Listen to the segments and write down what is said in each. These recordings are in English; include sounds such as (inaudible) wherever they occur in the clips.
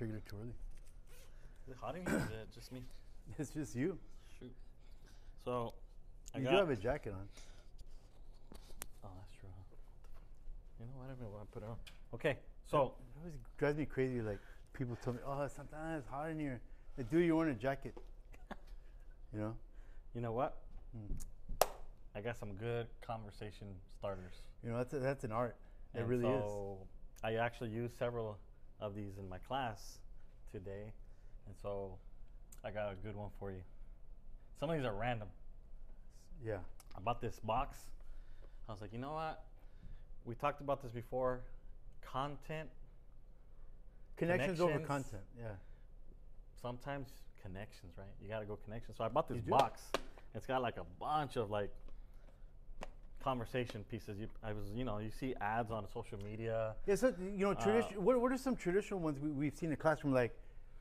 triggered it too early. Is it hot in here? or Is it just me? (coughs) It's just you. Shoot. So, I You got. do have a jacket on. oh, that's true. huh? You know what? I don't know what I put it on. Okay, so It always drives me crazy. Like people tell me, "Oh, sometimes it's hot in here." Like, dude, you're wearing a jacket. (laughs) You know. you know what? Hmm. I got some good conversation starters. You know that's a, that's an art. It really is. I actually used several of these in my class today, and so I got a good one for you. Some of these are random. Yeah. I bought this box. I was like, you know what? We talked about this before. Content, Connections, over content. Yeah. sometimes connections, right? You gotta go connections. So I bought this box. It's got like a bunch of like conversation pieces. You, I was, you know, you see ads on social media. Yeah. So you know, Uh, what, what are some traditional ones we, we've seen in the classroom? Like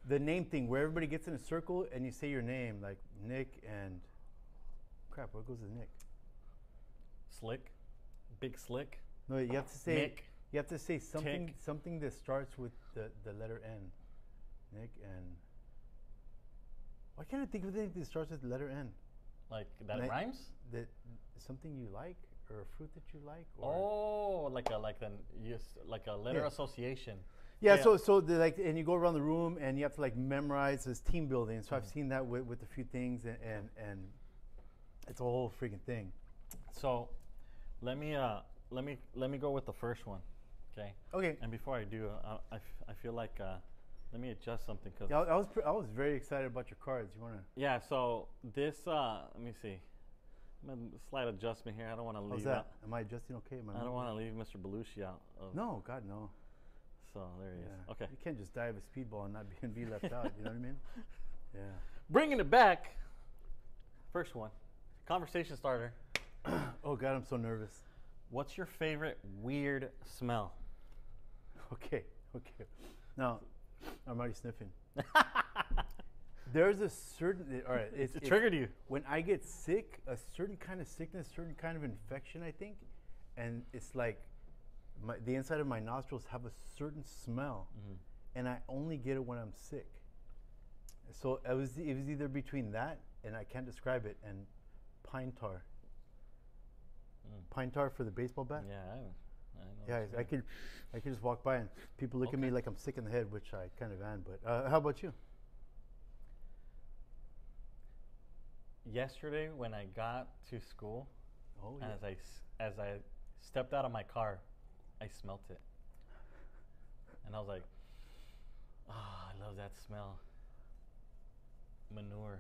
the name thing, where everybody gets in a circle and you say your name, like Nick and crap. What goes with Nick? Slick, big slick. No, you have to say. Nick. You have to say something Tick. something that starts with the, the letter N. Nick and. Why can't I think of anything that starts with the letter N? Like that Nick. rhymes. That something you like or a fruit that you like or. Oh, like a like an yes, like a letter Yeah. association. Yeah, Yeah. so so the, like, and you go around the room and you have to like memorize this team building. So I've Mm-hmm. seen that with, with a few things, and, and and it's a whole freaking thing. So, let me uh let me let me go with the first one, okay? Okay. And before I do, uh, I, f- I feel like uh, let me adjust something because Yeah, I, I was I was very excited about your cards. You wanna? yeah. So this uh let me see, I'm gonna slight adjustment here. I don't want to leave. How's that? out. Am I adjusting okay? Am I don't want to leave Mr. Belushi out. Of, No, God, no. So there he is. Okay. You can't just dive a speedball and not be, (laughs) and be left out. You know what I mean? (laughs) Yeah. Bringing it back. First one, conversation starter. (clears throat) Oh God, I'm so nervous. What's your favorite weird smell? (laughs) Okay, okay. Now, I'm already sniffing. There's a certain. All right, (laughs) it's, It triggered you. when I get sick, a certain kind of sickness, certain kind of infection, I think, and it's like my, the inside of my nostrils have a certain smell, Mm-hmm. and I only get it when I'm sick. So it was it was either between that and I can't describe it and pine tar. Pine tar for the baseball bat. Mm. Yeah, I, I know. Yeah, I mean. could, I could just walk by and people look at me like I'm sick in the head, which I kind of am. But uh, how about you? Yesterday, when I got to school, Oh and as I as I stepped out of my car, I smelt it, and I was like, "Ah, I love that smell." Manure.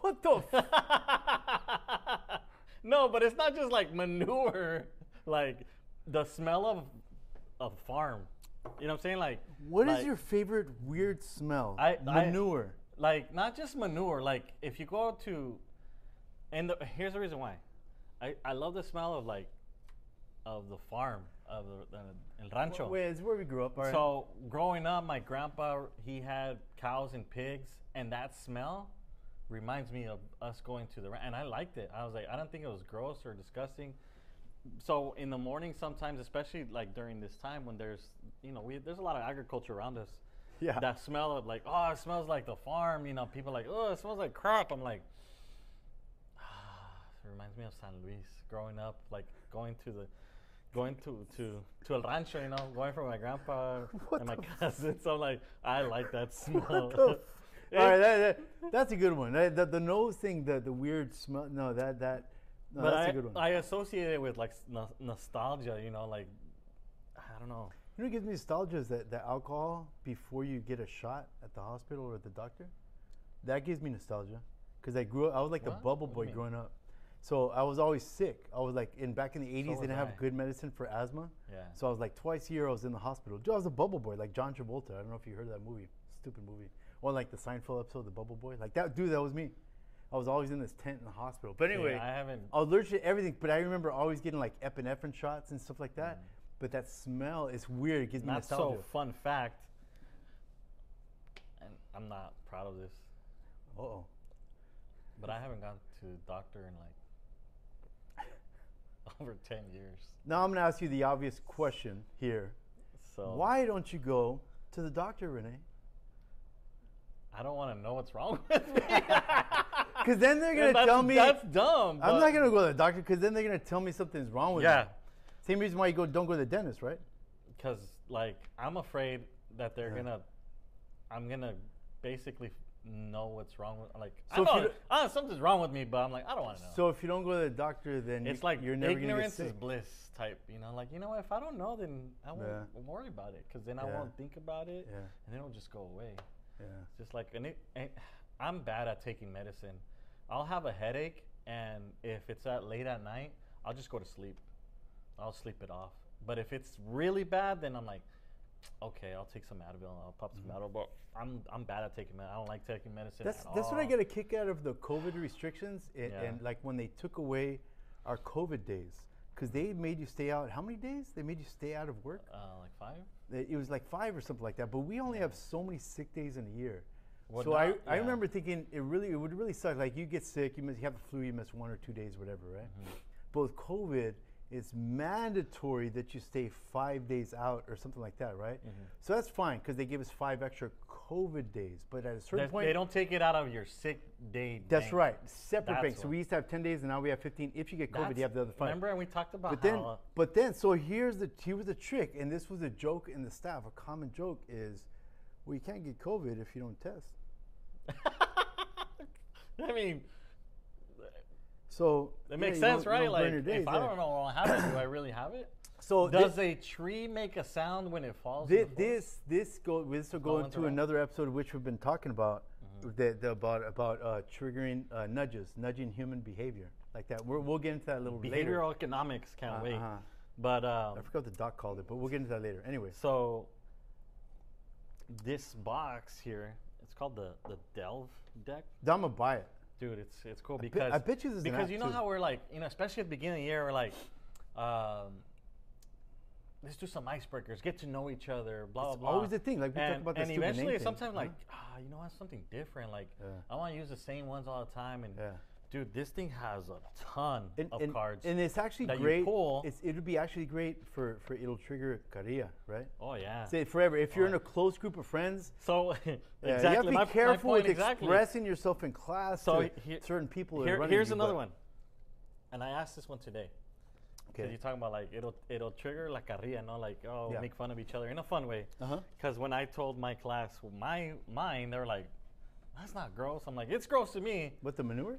What the? F- (laughs) no, but it's not just like manure. (laughs) Like the smell of a farm. You know what I'm saying? Like what is like- your favorite weird smell? I- I- Manure. Like not just manure like if you go to and the, here's the reason why I, I love the smell of like of the farm of the, the el rancho Wait, it's where we grew up. right? so growing up my grandpa he had cows and pigs and that smell reminds me of us going to the ra- and i liked it i was like i don't think it was gross or disgusting so in the morning sometimes especially like during this time when there's you know we, there's a lot of agriculture around us Yeah. that smell of like oh it smells like the farm you know people like oh it smells like crap i'm like ah, (sighs) it reminds me of san luis growing up like going to the going to to to el rancho you know going for my grandpa (laughs) and my cousins i'm like i like that (laughs) smell What the f- (laughs) all right, that, that, that's a good one. That, the, the nose thing, the, the weird smell. No, that that. No, but that's I, a good one. I associate it with like no- nostalgia you know like i don't know you know what gives me nostalgia is that the alcohol before you get a shot at the hospital or at the doctor. That gives me nostalgia because I grew up. I was like the bubble boy growing up. So I was always sick. I was like in back in the 80s, they didn't have good medicine for asthma. yeah So I was like twice a year I was in the hospital. I was a bubble boy, like John Travolta. I don't know if you heard of that movie. Stupid movie. Or like the Seinfeld episode, The Bubble Boy. Like that dude, that was me. I was always in this tent in the hospital. But anyway, i haven't I was allergic to everything. But I remember always getting like epinephrine shots and stuff like that. But that smell is weird. It gives me not nostalgia. so fun fact and i'm not proud of this Uh oh. But I haven't gone to the doctor in like (laughs) over 10 years. Now I'm gonna ask you the obvious question here. So Why don't you go to the doctor, Renee? I don't want to know what's wrong with me. (laughs) Because then they're (laughs) gonna that's, tell me that's dumb. I'm but- not gonna go to the doctor because then they're gonna tell me something's wrong with Yeah, me. Same reason why you go don't go to the dentist, right? because like I'm afraid that they're Yeah. gonna, I'm gonna basically know what's wrong with like So I know don't- uh, something's wrong with me, but I'm like I don't want to know. So if you don't go to the doctor, then it's you, like you're never ignorance is bliss type. You know, like you know, what, if I don't know, then I won't Yeah. worry about it because then I won't think about it, Yeah, and it'll just go away. yeah. Just like and it, and I'm bad at taking medicine. I'll have a headache, and if it's at late at night, I'll just go to sleep. I'll sleep it off. But if it's really bad, then I'm like, okay, I'll take some Advil. And I'll pop some Advil. But I'm I'm bad at taking medicine. I don't like taking medicine. That's at that's what I get a kick out of the COVID restrictions and, Yeah. and like when they took away our COVID days because they made you stay out. How many days? They made you stay out of work. Uh, like five. It was like five or something like that. But we only have so many sick days in a year. Well, so I, now- I remember thinking it really it would really suck. Like you get sick, you miss you have the flu, you miss one or two days, whatever, right? Mm-hmm. But with COVID, it's mandatory that you stay five days out or something like that, right? Mm-hmm. So that's fine because they give us five extra COVID days. But at a certain There's- point, they don't take it out of your sick day. That's bank. right, separate That's banks. So we used to have ten days, and now we have fifteen. If you get COVID, you have the other five. Remember, and we talked about But then, how. uh, but then, so here's the here was the trick, and this was a joke in the staff. A common joke is, well, you can't get COVID if you don't test. (laughs) I mean, So it makes you sense, right? Like, days, if I don't know I have it, do I really have it? (coughs) So Does thi- a tree make a sound when it falls? on thi- the floor? this this go this will go into another episode which we've been talking about, Mm-hmm. the, the, about about uh, triggering uh, nudges, nudging human behavior like that. We're, we'll get into that a little later. behavioral economics can't Uh, wait. uh-huh. But um, I forgot what the doc called it, but we'll get into that later. Anyway, so this box here, it's called the the Delve deck. I'm gonna buy it. Dude, it's it's cool because I bet you an because you know too. how we're like you know especially at the beginning of the year we're like, um, let's do some icebreakers, get to know each other, blah It's blah blah. always the thing, like we talk and, about the and eventually sometimes huh? like ah you know what something different like Yeah. I want to use the same ones all the time and Yeah. Dude this thing has a ton and, of and- cards. and it's actually great. pull. It's, it would be actually great for for it'll trigger carrilla, right? oh yeah. Say forever. If you're in a close group of friends, So (laughs) yeah, exactly you have to be my, careful my with exactly. expressing yourself in class So to he- certain people. Here- running here's you, another one, and I asked this one today. Because Okay. you're talking about like it'll it'll trigger like carrilla, no, like oh Yeah. make fun of each other in a fun way. Uh-huh. Because when I told my class my mine, they're like, "That's not gross." I'm like, "It's gross to me." What the manure?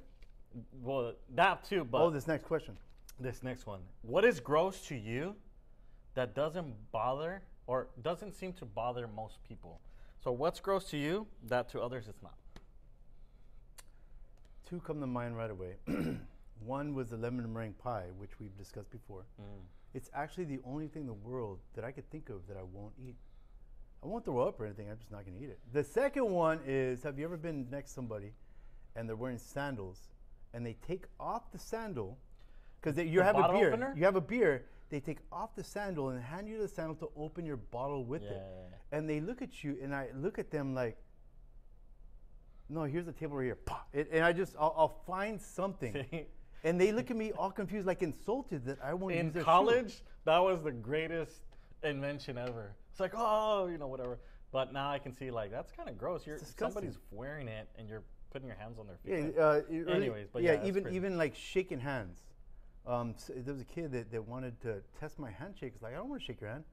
Well, that too, but oh, this next question. this next one, what is gross to you that doesn't bother or doesn't seem to bother most people? So what's gross to you that to others it's not? Two come to mind right away. (clears throat) One was the lemon meringue pie, which we've discussed before. Mm. It's actually the only thing in the world that I could think of that I won't eat. I won't throw up or anything. I'm just not going to eat it. The second one is: Have you ever been next to somebody, and they're wearing sandals, and they take off the sandal because you The have a beer. opener? You have a beer. They take off the sandal and hand you the sandal to open your bottle with it. Yeah. And they look at you, and I look at them like, "No, here's the table right here." It, and I just, I'll, I'll find something. (laughs) And they look at me all confused, like insulted that I won't in use their shoe. college, that was the greatest invention ever. It's like, oh, you know, whatever. But now I can see like that's kind of gross. You're somebody's wearing it and you're putting your hands on their feet. Yeah. Uh, Anyways, but yeah, yeah, even even like shaking hands. Um, s there was a kid that, that wanted to test my handshake. It's like I don't want to shake your hand.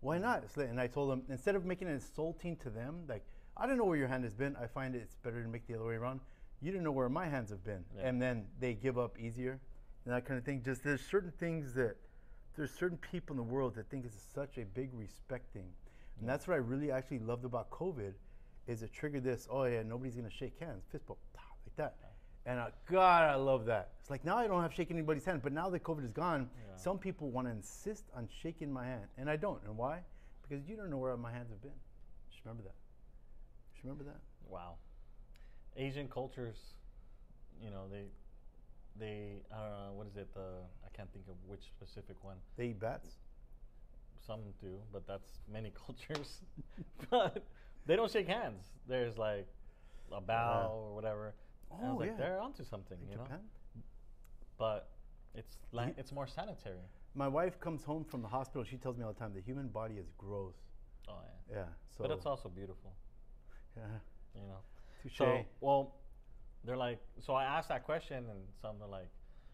Why not? Like- and I told him instead of making it insulting to them, like I don't know where your hand has been. I find it's better to make the other way around. You don't know where my hands have been, Yeah. and then they give up easier, and that kind of thing. Just there's certain things that there's certain people in the world that think it's such a big respect thing, and that's what I really actually loved about COVID, is it triggered this. Oh yeah, nobody's gonna shake hands, fist bump, like that. And uh, God, I love that. It's like now I don't have to shake anybody's hand, but now that COVID is gone, Yeah. some people want to insist on shaking my hand, and I don't. And why? Because you don't know where my hands have been. Just remember that. Just remember that. Wow. Asian cultures, you know, they, they, I don't know, what is it? The I can't think of which specific one. They eat bats. Some do, but that's many (laughs) cultures. (laughs) but they don't shake hands. There's like a bow or whatever. Oh, was like, they're onto something, In you know. Japan? But it's like it's more sanitary. My wife comes home from the hospital. She tells me all the time the human body is gross. Oh yeah. Yeah. So. but it's also beautiful, (laughs) Yeah. you know. Touche. So well, they're like. So I asked that question, and some are like,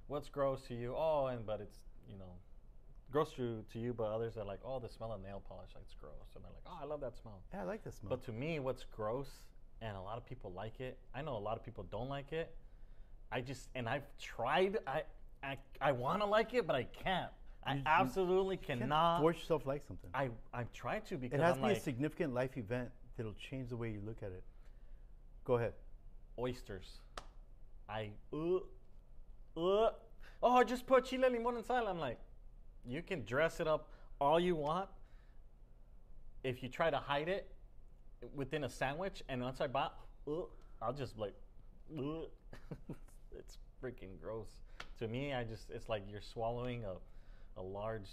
"What's gross to you?" Oh, and but it's you know, gross to to you, but others are like, "Oh, the smell of nail polish, like, it's gross," and they're like, "Oh, I love that smell." yeah, I like that smell. But to me, what's gross, and a lot of people like it. I know a lot of people don't like it. I just and I've tried. I I, I want to like it, but I can't. I You- absolutely You cannot. force yourself like something. I I've tried to because it has I'm to be like a significant life event that'll change the way you look at it. Go ahead. oysters. I uh uh oh I just put chile limon sal. I'm like, you can dress it up all you want. If you try to hide it within a sandwich, and once I bought, uh, I'll just like, (laughs) it's freaking gross. To me, I just it's like you're swallowing a a large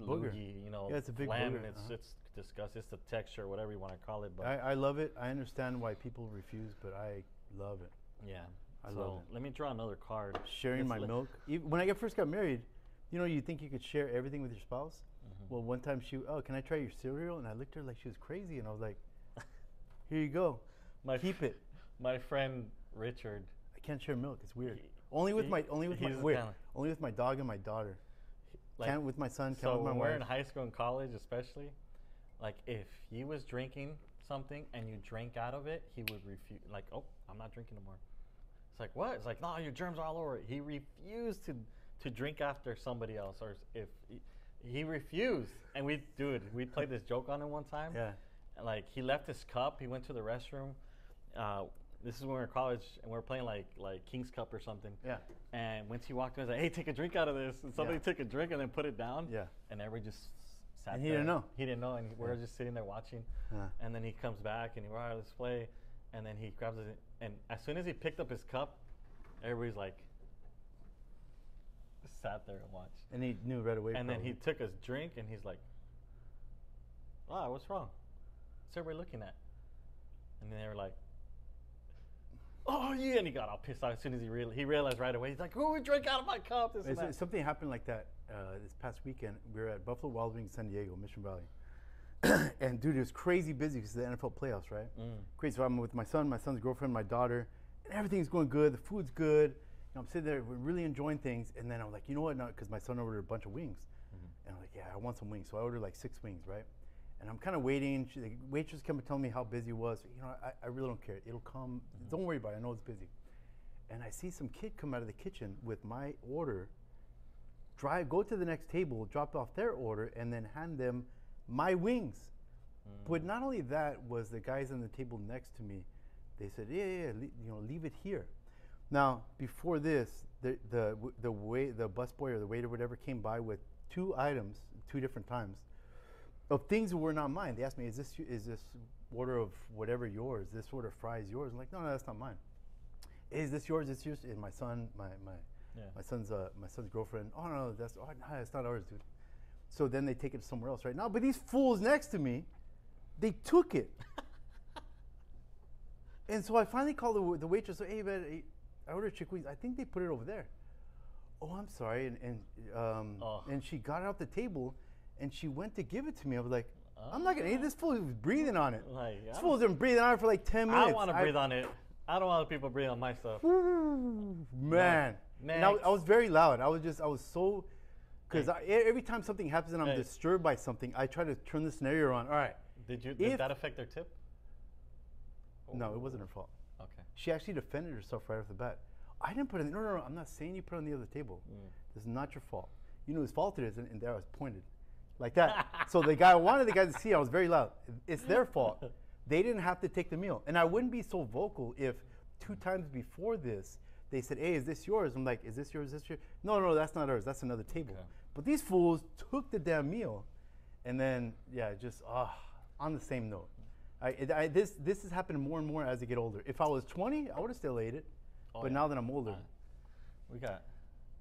Booger. loogie, you know, Yeah, it's a big booger, and it's uh-huh. it's disgusting. It's the texture, whatever you want to call it, but I, I love it. I understand why people refuse, but I love it. yeah. I so love it. let me draw another card. Sharing Let's my let- milk. Ev- When I first got married, you know, you think you could share everything with your spouse. Mhm. Well, one time she, oh, can I try your cereal? And I looked at her like she was crazy, and I was like, (laughs) here you go, My keep it. My friend Richard. I can't share milk. It's weird. He- Only with he- my only with my wait, kinda- only with my dog and my daughter. Like, can't with my son. Can't so with my when we're wife. in high school and college, especially, like if he was drinking something and you drank out of it, he would refuse. Like, oh, I'm not drinking no more. It's like what? It's like no, your germs are all over it. He refused to to drink after somebody else, or if he, he refused. And we, dude, we played this joke on him one time. yeah. And, like he left his cup. He went to the restroom. Uh, this is when we were in college and we were playing like like King's Cup or something. Yeah. And once he walked in, I was like, "Hey, take a drink out of this." And somebody Yeah. took a drink and then put it down. Yeah. And everybody just sat And he there. didn't know. He didn't know, and we Yeah. just sitting there watching. Uh, And then he comes back and he, all right, let's play. And then he grabs it, and as soon as he picked up his cup, everybody's like, sat there and watched. and he knew right away. And then he took his drink and he's like, "Ah, what's wrong? What's everybody looking at?" And then they were like, "Oh yeah!" And he got all pissed off as soon as he real he realized right away. He's like, "Who would drink out of my cup?" This and that." something happened like that uh, this past weekend. We were at Buffalo Wild Wings, San Diego, Mission Valley, (coughs) and dude, it was crazy busy because the NFL playoffs, right? Mm. Crazy. So I'm with my son, my son's girlfriend, my daughter, and everything's going good. The food's good. Know, I'm sitting there, we're really enjoying things, and then I'm like, you know what? Because my son ordered a bunch of wings, Mm-hmm. and I'm like, yeah, I want some wings. So I ordered like six wings, right? And I'm kind of waiting. She, the waitress came and told me how busy it was. You know, I, I really don't care. It'll come. Don't worry about it. I know it's busy. And I see some kid come out of the kitchen with my order, drive, go to the next table, drop off their order, and then hand them my wings. But not only that was the guys on the table next to me. They said, "Yeah, yeah, yeah le- you know, leave it here." Now, before this, the the the way the busboy or the waiter, whatever, came by with two items, two different times, of things that were not mine. They asked me, "Is this is this order of whatever yours? This order of fries yours?" I'm like, "No, no, that's not mine." Is this yours? Is yours? And my son, my my Yeah. my son's uh, my son's girlfriend. Oh no, that's oh, no, that's not ours, dude. So then they take it somewhere else, right now. But these fools next to me, they took it. (laughs) and so I finally called the, the waitress. So, hey, man, I ordered chicken wings. I think they put it over there. Oh, I'm sorry. And and um, Oh. and she got it off the table, and she went to give it to me. I was like, I'm not gonna eat this. Fool was breathing on it. Like, This fool's been breathing on it for like ten minutes. I don't want to breathe on it. I don't want people breathing on my stuff. Man, and I, I was very loud. I was just, I was so, because Hey. every time something happens and I'm Hey. disturbed by something, I try to turn the scenario around. All right, Did you? Did If- that affect their tip? no, it wasn't her fault. She actually defended herself right off the bat. I didn't put it. No, no, no. I'm not saying you put it on the other table. Mm. This is not your fault. You know whose fault it is, and, and there I was pointed, like that. so the guy I wanted the guy to see. I was very loud. It's their fault. They didn't have to take the meal, and I wouldn't be so vocal if two times before this they said, "Hey, is this yours?" I'm like, "Is this yours? Is this yours?" No, no, no, that's not ours. That's another table. Okay. But these fools took the damn meal, and then yeah, just ah, on the same note. I, I, this this has happened more and more as I get older. If I was 20, I would have still ate it, Oh, but yeah. now that I'm older, we got,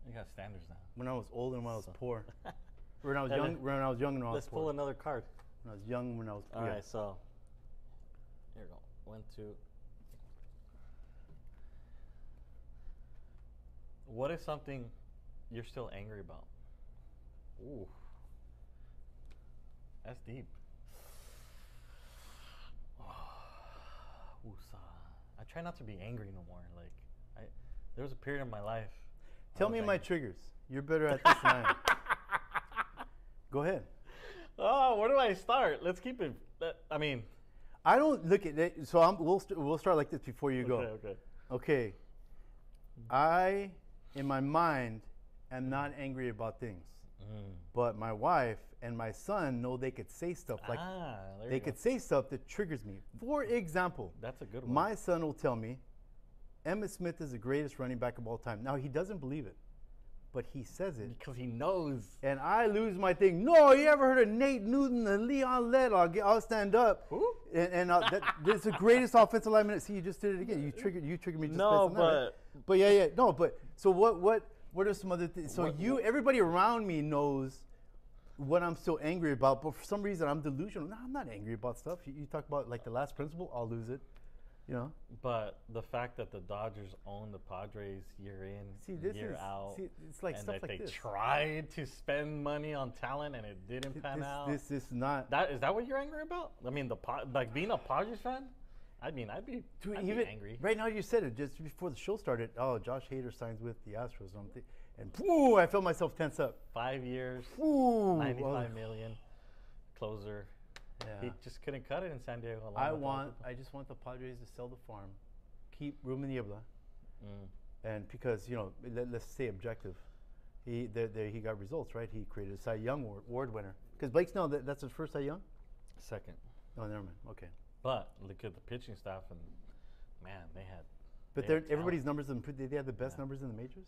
we got standards now. when I was old and when I was So- poor, (laughs) when I was young, when I was young and when I was Let's poor. pull another card. When I was young, when I was All poor. right, so here we go. One, two. What is something you're still angry about? Ooh. That's deep. Woosah. Uh, I try not to be angry no more. Like, I, there was a period in my life. Tell me my triggers. You're better at this than I am. (laughs) Go ahead. Oh, where do I start? Let's keep it. I mean, I don't look at it. So I'm, we'll st- we'll start like this before you go. okay, okay. Okay. I, in my mind, am not angry about things, Mm. but my wife and my son know they could say stuff like ah, they you go. could say stuff that triggers me. For example, That's a good one. my son will tell me, Emmitt Smith is the greatest running back of all time. Now he doesn't believe it, but he says it. because he knows. And I lose my thing. No, you ever heard of Nate Newton and Leon Lett? I'll, get, I'll stand up. Who? And, and uh, that, that's the greatest offensive lineman. See, you just did it again. You (laughs) triggered. You triggered me. Just No, on that, but- but yeah, yeah, no, but so what? What? What are some other things? So What- you, everybody around me knows what I'm so angry about, but for some reason I'm delusional. No, I'm not angry about stuff. You, you talk about like the last principle, I'll lose it. You know. But the fact that the Dodgers own the Padres year in, See, this year is out, see, it's like and stuff that like they this. tried to spend money on talent and it didn't pan this, out. this is not. that is that what you're angry about? I mean, the like being a Padres fan. I mean, I'd be, I'd even be angry. right now, you said it just before the show started. Oh, Josh Hader signs with the Astros, and, thi- and whoo, I felt myself tense up. Five years, Whoo, ninety-five million, closer. Yeah. He just couldn't cut it in San Diego. I want. I just want the Padres to sell the farm, keep Ruben Niebla, Mm. and because you know, let, us stay objective. He there, there he got results right. He created a Cy Young award, winner because Blake Snell that, that's his first Cy Young. Second, Oh, never mind. Okay, but look at the pitching staff and man, they had. but They they're, everybody's numbers. In, they had the best Yeah. numbers in the majors.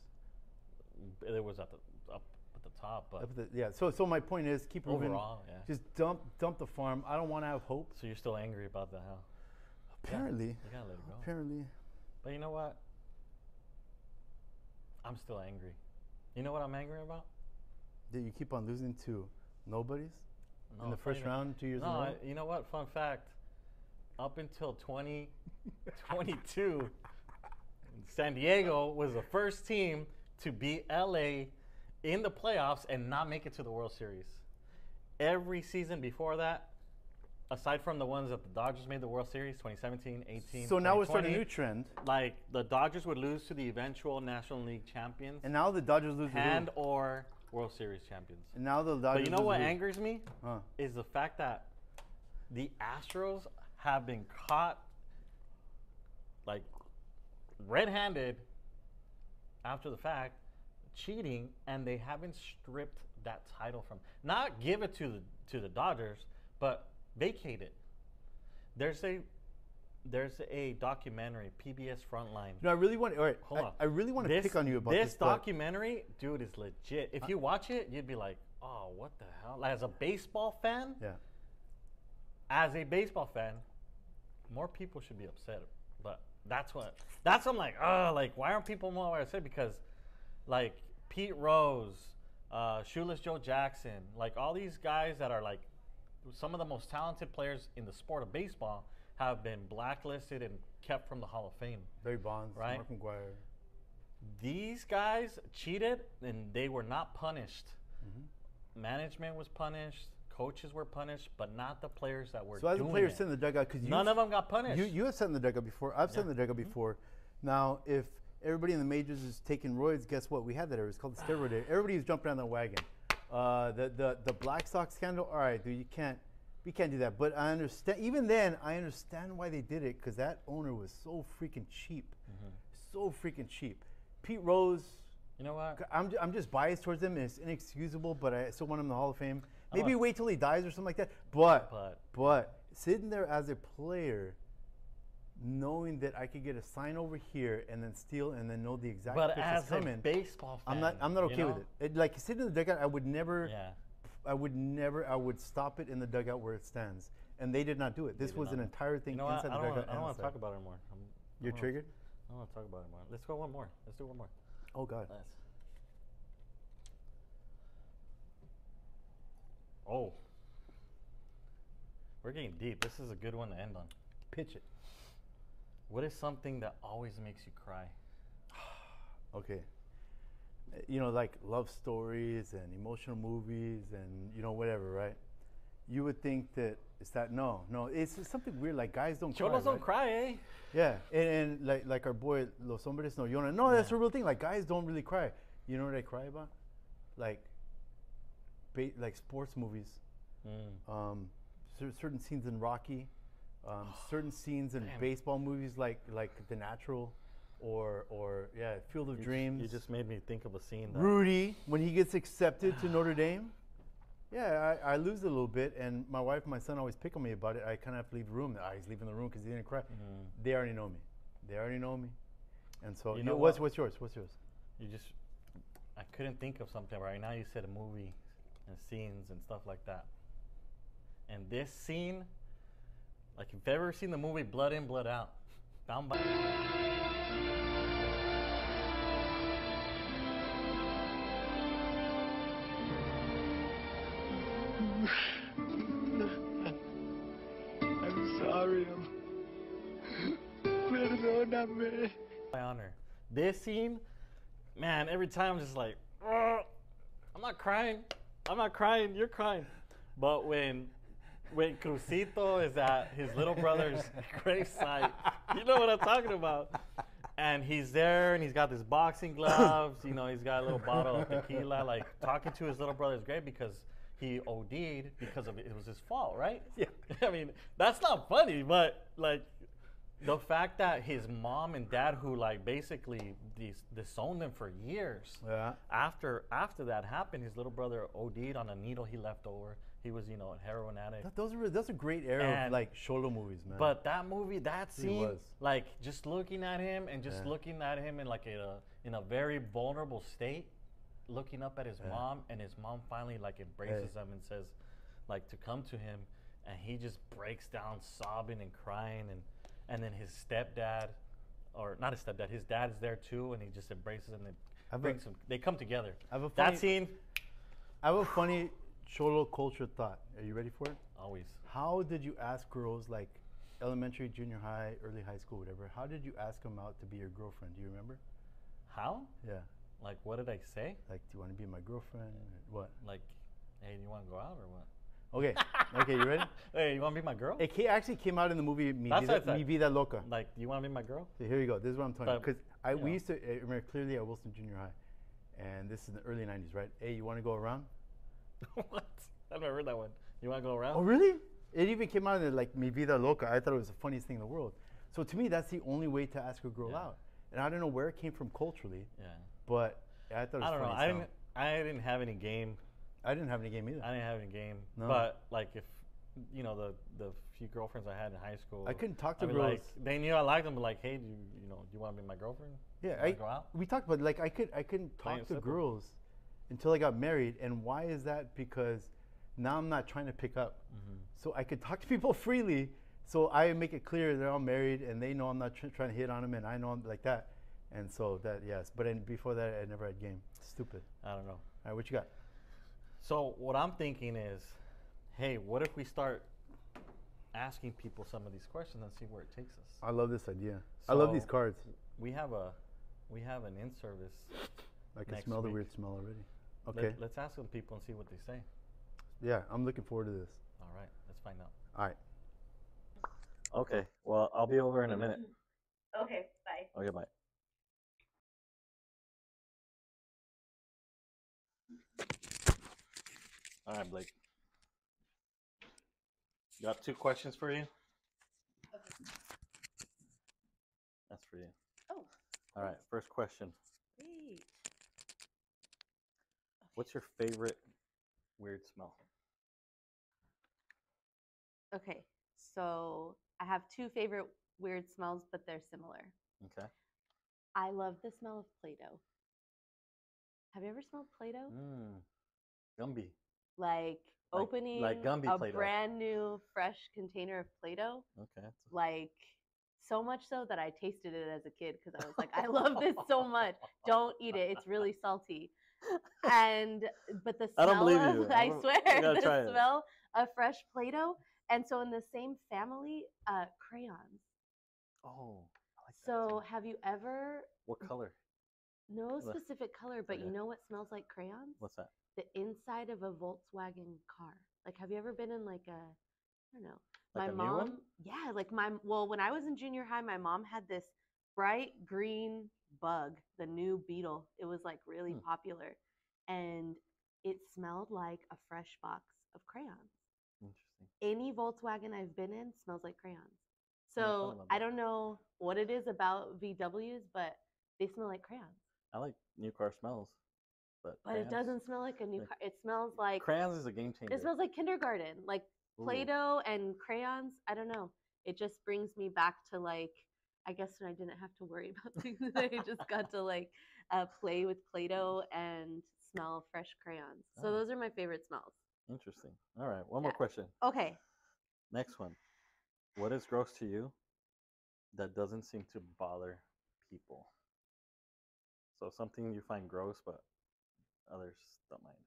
It was at the up at the top, but the- yeah. So so my point is keep Ruben. overall, yeah. Just dump dump the farm. I don't want to have hope. So you're still angry about that, huh? Apparently, You gotta let it go. apparently. But you know what? I'm still angry. You know what I'm angry about? that you keep on losing to nobodies No, in the first round two years No, in a row? I, you know what? Fun fact. Up until 2022, San Diego was the first team to beat LA in the playoffs and not make it to the World Series. Every season before that, aside from the ones that the Dodgers made the World Series, 2017, 18, so now we're starting a new trend, like the Dodgers would lose to the eventual National League champions and now the Dodgers lose. to and or World Series champions. and now the Dodgers. But you know what angers me Huh. is the fact that the Astros have been caught like red-handed after the fact cheating and they haven't stripped that title from not give it to the to the Dodgers but vacate it. There's a there's a documentary PBS Frontline No, I really want. All right, Hold I, on. I really want to this, pick on you about this this. documentary, dude, is legit. If you watch it, you'd be like, "Oh, what the hell?" Like, as a baseball fan, Yeah. as a baseball fan, more people should be upset. But that's what that's what I'm like. Oh, like why aren't people more upset? Because like Pete Rose, uh, Shoeless Joe Jackson, like all these guys that are like some of the most talented players in the sport of baseball have been blacklisted and kept from the Hall of Fame. Barry Bonds, Right. Mark McGwire. these guys cheated and they were not punished. Mm-hmm. Management was punished, coaches were punished, but not the players that were So as a player, it. sit in the dugout because None of them got punished. You you have sat in the dugout before. I've sat in the dugout Mm-hmm. before. Now, if everybody in the majors is taking roids, guess what? We had that era. It's called the steroid era. Everybody Everybody's jumping on the wagon. Uh, the the the Black Sox scandal. All right, dude, you can't. We can't do that. But I understand. Even then, I understand why they did it because that owner was so freaking cheap, Mm-hmm. so freaking cheap. Pete Rose. you know what? I'm, I'm just biased towards him, it's inexcusable. But I still want him in the Hall of Fame. Maybe uh-huh. wait till he dies or something like that. But But but sitting there as a player, knowing that I could get a sign over here and then steal and then know the exact but pitch that's as a baseball fan, I'm not I'm not you okay with it. it. Like sitting in the dugout, I would never Yeah. I would never I would stop it in the dugout where it stands. And they did not do it. This did was an not. entire thing You know inside I the don't wanna, dugout. I don't want to outside. talk about it anymore. I'm, I You're don't wanna- triggered? I don't want to talk about it anymore. Let's go one more. Let's do one more. Oh God. Let's. Oh. We're getting deep. This is a good one to end on. Pitch it. What is something that always makes you cry? (sighs) Okay. you know, like love stories and emotional movies and you know whatever, right? You would think that it's that no, no, it's something weird. Like guys don't cry. Cholos don't right? cry, eh? Yeah, and, and like like our boy Los Hombres No Lloran. No, that's a real thing. Like guys don't really cry. You know what I cry about? Like, ba- like sports movies. Mm. Um, cer- certain scenes in Rocky, um, (sighs) certain scenes in Damn. baseball movies like like The Natural, or or yeah, Field of You- Dreams. You just made me think of a scene. That, Rudy when he gets accepted to (sighs) Notre Dame. Yeah, I, I lose a little bit, and my wife and my son always pick on me about it. I kind of have to leave the room. Ah, he's leaving the room because he didn't cry. Mhm. They already know me. They already know me, and so You you know know what's what? what's yours? What's yours? You just, I couldn't think of something right now. You said a movie and scenes and stuff like that. And this scene, like if you've ever seen the movie Blood In, Blood Out, (laughs) down by. I'm sorry. I'm... My honor. This scene, man, every time I'm just like, I'm not crying. I'm not crying. You're crying. But when when Crucito is at his little brother's (laughs) gravesite, you know what I'm talking about. And he's there, and he's got his boxing gloves. You know, he's got a little bottle of tequila, like talking to his little brother's grave because he OD'd because of it. It was his fault, right? Yeah. (laughs) I mean, that's not funny, but like the fact that his mom and dad, who like basically dis- disowned him for years, Yeah. after after that happened, his little brother OD'd on a needle he left over. He was, you know, a heroin addict. That, those are that's a great era And- of like cholo movies, man. But that movie, that scene, was. like just looking at him and just Yeah. looking at him in like a in a very vulnerable state, looking up at his Yeah. mom, and his mom finally like embraces him and says, like to come to him, and he just breaks down sobbing and crying, and and then his stepdad, or not his stepdad, his dad is there too, and he just embraces him and I've a-. They come together. I have a funny, That scene, I have a funny cholo culture thought. Are you ready for it? always. How did you ask girls like elementary, junior high, early high school, whatever? How did you ask them out to be your girlfriend? Do you remember? How? Yeah. Like, what did I say? Like, do you want to be my girlfriend? What? Like, hey, do you want to go out or what? Okay. okay, you ready? (laughs) Hey, you want to be my girl? It ca- actually came out in the movie Mi, That's Vida, what I said. Mi Vida Loca. Like, you want to be my girl? So here you go. This is what I'm telling you. But, Because I you we know. used to I remember clearly at Wilson Junior High, and this is in the early '90s, right? Hey, you want to go around? (laughs) what? I've never heard that one. You want to go around? Oh, really? It even came out in like Mi Vida Loca. I thought it was the funniest thing in the world. So to me, that's the only way to ask a girl Yeah. out. And I don't know where it came from culturally, Yeah. but I thought it was I don't know. funny I didn't. I didn't have any game. I didn't have any game either. I didn't have any game. No. But like, if you know the the few girlfriends I had in high school, I couldn't talk to I'd be girls. Like, they knew I liked them, but like, hey, do you, you know, do you want to be my girlfriend? yeah, I, go out? we talked about like I could I couldn't talk to simple. girls until I got married. And why is that? Because now I'm not trying to pick up. Mm-hmm. So I could talk to people (laughs) freely. So I make it clear they're all married and they know I'm not tr- trying to hit on them and I know I'm like that. And so that yes, but before that I never had game. Stupid. I don't know. All right, what you got? So what I'm thinking is, hey, what if we start asking people some of these questions and see where it takes us? I love this idea. I love these cards. We have a, we have an in-service. I can next smell the weird smell already. Let- Okay. let's ask some people and see what they say. Yeah, I'm looking forward to this. All right, let's find out. All right. Okay. Well, I'll be over in a minute. Okay, bye. Okay, bye. All right, Blake. You got two questions for you. That's for you. Oh, All right, first question. great. What's your favorite weird smell? Okay, so I have two favorite weird smells, but they're similar. Okay. I love the smell of Play Doh. Have you ever smelled Play Doh? Mm. Gumby. Like Like- opening like Gumby a Play-Doh. brand new, fresh container of Play Doh. Okay. Like, so much so that I tasted it as a kid because I was like, I love this so much. (laughs) Don't eat it. It's really salty. And but the I smell don't believe of you. (laughs) I I swear the try it. smell of fresh Play-Doh. And so in the same family, uh, crayons. Oh. Like So have you ever what color? No specific color, but you know what smells like crayons? What's that? The inside of a Volkswagen car. Like, have you ever been in like a, I don't know, Like my a new one? mom? Yeah, like my well, when I was in junior high, my mom had this bright green bug, the new Beetle. It was like really Hmm. popular, and it smelled like a fresh box of crayons. Interesting. Any Volkswagen I've been in smells like crayons. So I don't know what it is about VWs, but they smell like crayons. I like new car smells, but But it doesn't smell like a new like- car. It smells like Crayons is a game changer. it smells like kindergarten, like Ooh. Play-Doh and crayons. I don't know. It just brings me back to like I guess when I didn't have to worry (laughs) about things. I just got to like uh, play with Play-Doh and smell fresh crayons. So Oh. those are my favorite smells. Interesting. All right, one more Yeah. question. Okay. Next one. What is gross to you that doesn't seem to bother people? So something you find gross, but others don't mind.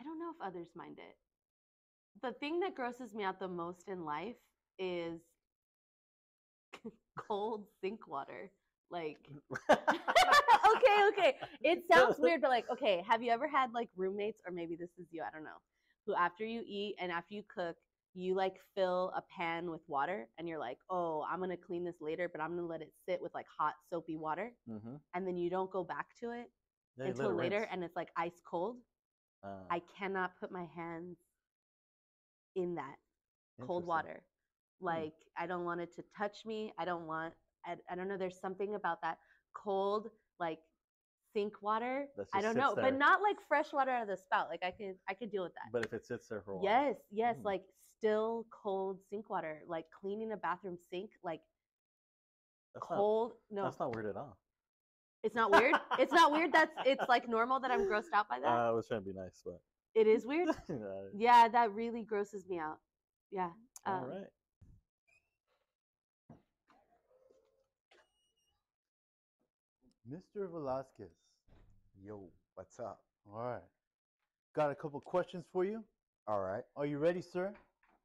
I don't know if others mind it. The thing that grosses me out the most in life is (laughs) cold sink water. Like (laughs) okay, okay. It sounds (laughs) weird, but like, okay, have you ever had like roommates, or maybe this is you, I don't know, who after you eat and after you cook, you like fill a pan with water and you're like, oh, I'm gonna clean this later, but I'm gonna let it sit with like hot soapy water, mm-hmm. and then you don't go back to it Yeah, until later, rinse. and it's like ice cold. Uh, I cannot put my hands in that cold water. Like I don't want it to touch me. I don't want. I, I don't know. There's something about that cold like sink water. I don't know, there. but not like fresh water out of the spout. Like I could I could deal with that. But if it sits there for a while. yes, yes, Mm. like still cold sink water. Like cleaning a bathroom sink. Like that's cold. Not, no, That's not weird at all. It's not weird. it's not weird. That's it's like normal that I'm grossed out by (laughs) that. Uh, I was trying to be nice, but. it is weird. (laughs) Yeah, that really grosses me out. Yeah. all um, right. Mr. Velasquez. Yo, what's up? All right. Got a couple questions for you. All right, Are you ready, sir?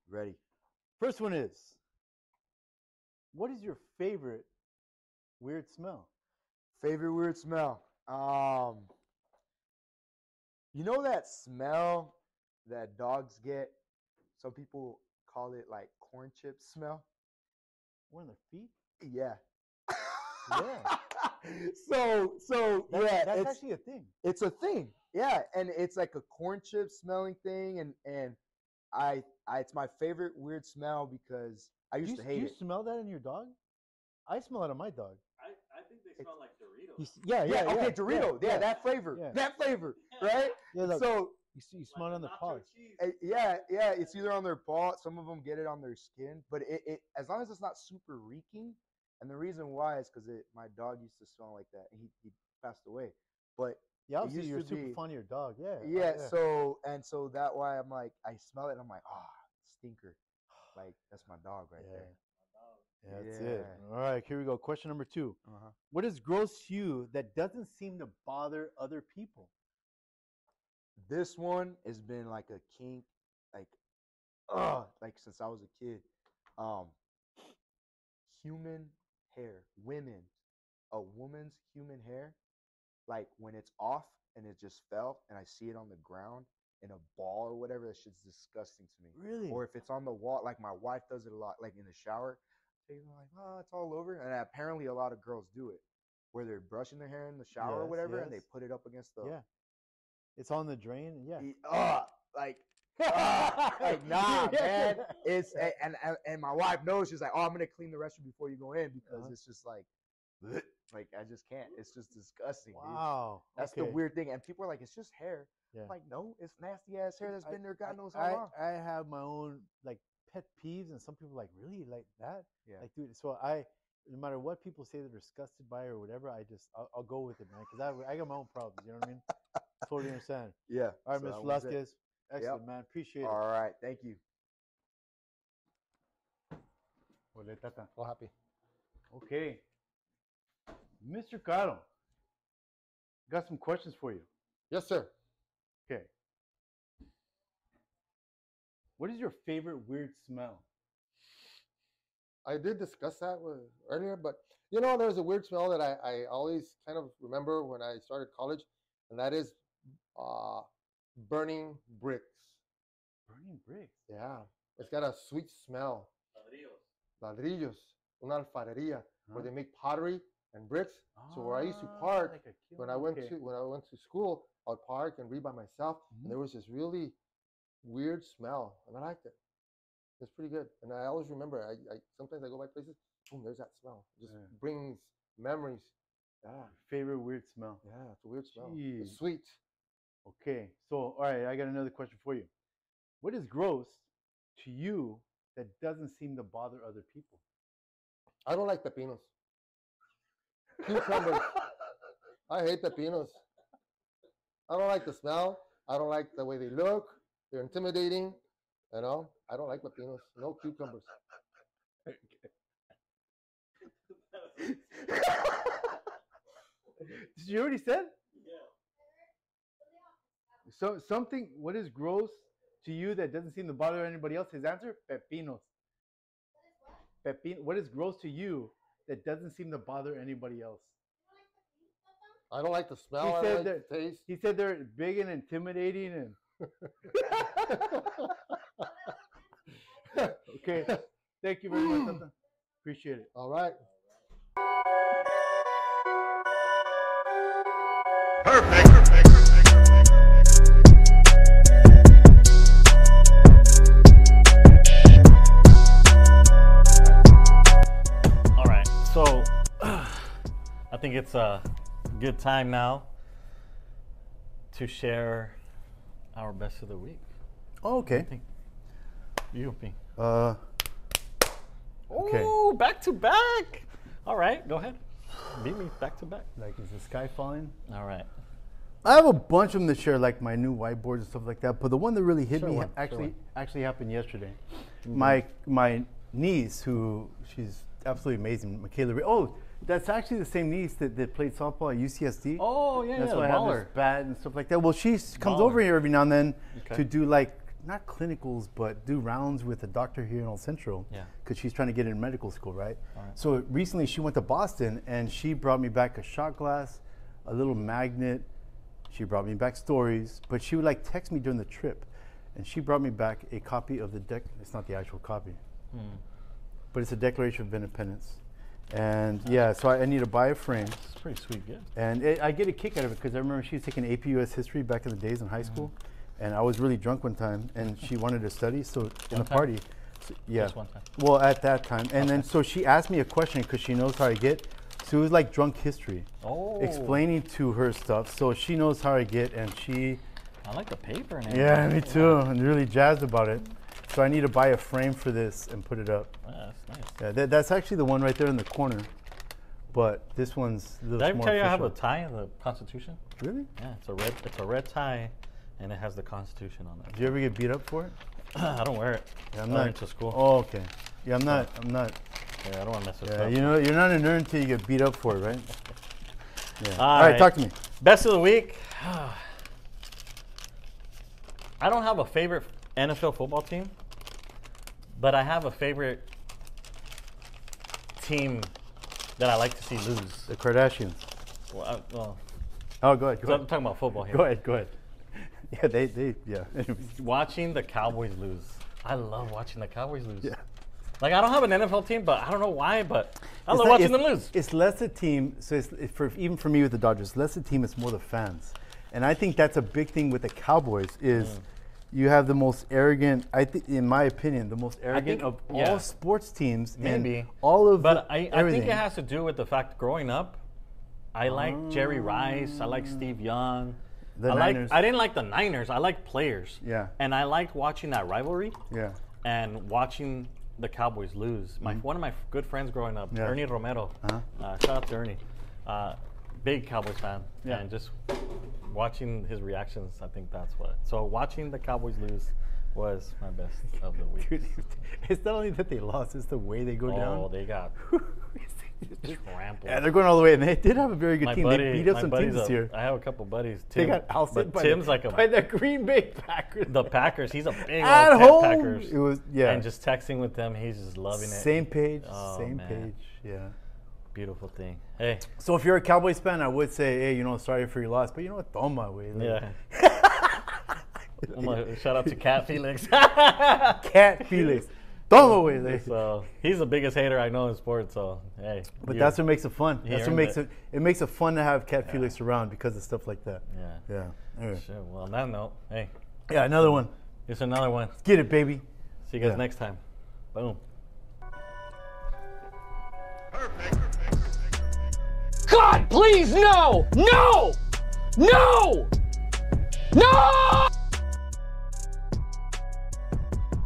ready. First one is What is your favorite weird smell? Favorite weird smell. Um, you know that smell that dogs get? Some people call it like corn chip smell. What on their feet? Yeah. Yeah. (laughs) so so That's, yeah, that's it's actually a thing. it's a thing. Yeah, and it's like a corn chip smelling thing, and and I, I it's my favorite weird smell because I used you, to hate you it. You smell that in your dog? I smell it on my dog. I, I they smell like Doritos. You yeah, yeah, yeah, okay, yeah, Dorito. Yeah, that flavor. yeah. That flavor, right? (laughs) Yeah, look, so you, see, you smell it on the paws. Uh, yeah, yeah, it's either on their paw. Some of them get it on their skin, but it, it as long as it's not super reeking. And the reason why is because my dog used to smell like that, and he, he passed away. But Yeah, obviously you're to super be- fond of your dog. Yeah. uh, yeah, so and so that why I'm like I smell it, and I'm like, ah, stinker. Like that's my dog right yeah. there. Yeah, that's it. All right, here we go. Question number two. Uh-huh. What is gross to you that doesn't seem to bother other people? This one has been like a kink, like, uh, like since I was a kid. Um, human hair, women, a woman's human hair, like when it's off and it just fell, and I see it on the ground in a ball or whatever, that shit's disgusting to me. Really? Or if it's on the wall, like my wife does it a lot, like in the shower. They're like, oh, it's all over, and apparently a lot of girls do it, where they're brushing their hair in the shower or Yes, whatever, and they put it up against the yeah. It's on the drain. and Yeah. E- Ugh, like, ugh, like (laughs) nah, man. It's and, and and my wife knows. She's like, oh, I'm gonna clean the restroom before you go in because Uh-huh. it's just like, like I just can't. It's just disgusting. dude. Wow. That's the weird thing. And people are like, it's just hair. Yeah. I'm like, no, it's nasty ass hair that's I- been there God I- knows how I, long. I have my own like pet peeves, and some people are like really like that. Yeah. Like, dude. So I, no matter what people say they're disgusted by or whatever, I just I'll, I'll go with it, man, because I I got my own problems. You know what I mean? totally understand. (laughs) yeah. All right, so Miss that was it. Velasquez. Excellent, man. Appreciate it. All right, thank you. it. All happy. Okay. Mr. Caro, got some questions for you. Yes, sir. Okay. What is your favorite weird smell? I did discuss that with earlier, but you know, there's a weird smell that I, I always kind of remember when I started college, and that is uh, burning bricks. Burning bricks. Yeah, it's got a sweet smell. Ladrillos, Ladrillos. una alfarería, where they make pottery and bricks. So where I used to park, Ah, like when I went okay. to when I went to school, I would park and read by myself, Mhm. and there was this really weird smell, and I liked it. It's pretty good, and I always remember. I, I sometimes I go by places, boom, there's that smell. It just Yeah. brings memories. Yeah, favorite weird smell. yeah, it's a weird smell. Jeez. It's sweet. Okay, so all right, I got another question for you. What is gross to you that doesn't seem to bother other people? I don't like pepinos. Cucumbers. (laughs) I hate pepinos. I don't like the smell. I don't like the way they look. They're intimidating. You know, I don't like pepinos. No cucumbers. (laughs) Did you already said? Yeah. So something. What is gross to you that doesn't seem to bother anybody else? His answer: pepinos. Pepin. What is gross to you that doesn't seem to bother anybody else? I don't like the smell. He I said like that- the taste. He said they're big and intimidating and. Okay. Thank you very much. Tata. Appreciate it. All right. All right, so I think it's a good time now to share our best of the week. Oh, okay. You, me. Uh, Okay. Oh, back to back. All right, go ahead. Beat me back to back. like, is the sky falling? All right. I have a bunch of them to share, like my new whiteboards and stuff like that. But the one that really hit Share me one, actually one. actually happened yesterday. My my niece, who she's absolutely amazing, Michaela. Oh, that's actually the same niece that, that played softball at UCSD. Oh yeah, that's yeah, why I have this bat and stuff like that. Well, she comes Baller. over here every now and then Okay. to do like not clinicals, but do rounds with a doctor here in Old Central. Yeah. Because she's trying to get in medical school, right? Alright. So recently she went to Boston and she brought me back a shot glass, a little magnet. She brought me back stories, but she would like text me during the trip, and she brought me back a copy of the dec. It's not the actual copy, Hmm. but it's a Declaration of Independence. And yeah, so I, I need to buy a frame. It's a pretty sweet gift. And it, I get a kick out of it because I remember she was taking AP US history back in the days in high school, mm-hmm. and I was really drunk one time, and she wanted to study. So in a party, so- yeah. Just one time. Well, at that time, and then so she asked me a question because she knows how I get. So it was like drunk history, Oh. explaining to her stuff. So she knows how I get, and she, I like the paper and yeah, me too. I'm really jazzed about it. So I need to buy a frame for this and put it up. Yeah, that's nice. Yeah, that, that's actually the one right there in the corner. But this one's a little Did I more tell you I have a tie in the Constitution? Really? Yeah, it's a red. It's a red tie, and it has the Constitution on it. Did you ever get beat up for it? (clears throat) I don't wear it. Yeah, I'm not into school. Oh, okay. Yeah, I'm not. I'm not. Yeah, I don't want to mess with Yeah, stuff. you know, you're not a nerd until you get beat up for it, right? (laughs) Yeah. All All right, right. talk to me. Best of the week. (sighs) I don't have a favorite NFL football team, but I have a favorite team that I like to see lose. The Kardashians. Well, I, well Oh, go ahead. Go so I'm talking about football here. Go ahead. Go ahead. (laughs) Yeah, they, they, yeah. (laughs) Watching the Cowboys lose. I love watching the Cowboys lose. Yeah. Like I don't have an NFL team, but I don't know why, but I It's love not- watching them lose. It's less a team. So it's, for even for me with the Dodgers, less a team. It's more the fans, and I think that's a big thing with the Cowboys is. Mm. You have the most arrogant, I think, in my opinion, the most arrogant think- of yeah. all sports teams. Maybe. all of But the, I, I everything. think it has to do with the fact growing up, I like Jerry Rice, I like Steve Young. The I Niners. I didn't like the Niners. I like players. Yeah. And I liked watching that rivalry Yeah. and watching the Cowboys lose. My one of my good friends growing up, Mm-hmm. Yeah. Ernie Romero. Uh-huh. Uh, shout out to Ernie. Uh, big Cowboys fan. Yeah. And just watching his reactions, I think that's what. So watching the Cowboys lose was my best of the (laughs) week. Dude, it's not only that they lost; it's the way they go oh, down. they got (laughs) Trampled. Yeah, they're going all the way, and they did have a very good my team. buddy, they beat up some teams this year. I have a couple buddies. They Tim, got ousted by, Tim's the, like a (laughs) by the Green Bay Packers. the Packers. He's a big At home, Packers. it was yeah. And just texting with them, he's just loving it. same page, Oh, same man. page. Yeah. Beautiful thing. Hey, So if you're a Cowboys fan, I would say, hey, you know, sorry for your loss, but you know what? Throw 'em my way. like- yeah. (laughs) I'm gonna shout out to Cat (laughs) Felix. Cat Felix. Throw 'em away. like- so he's the biggest hater I know in sports. So hey, But that's what makes it fun. That's what makes it. it. It makes it fun to have Cat Felix around because of stuff like that. yeah. Yeah. Anyway. Sure. Well, on that note, hey, Yeah. Another one. here's another one. Let's get it, baby. See you guys Yeah. next time. Boom. God, please, no! No! No! No!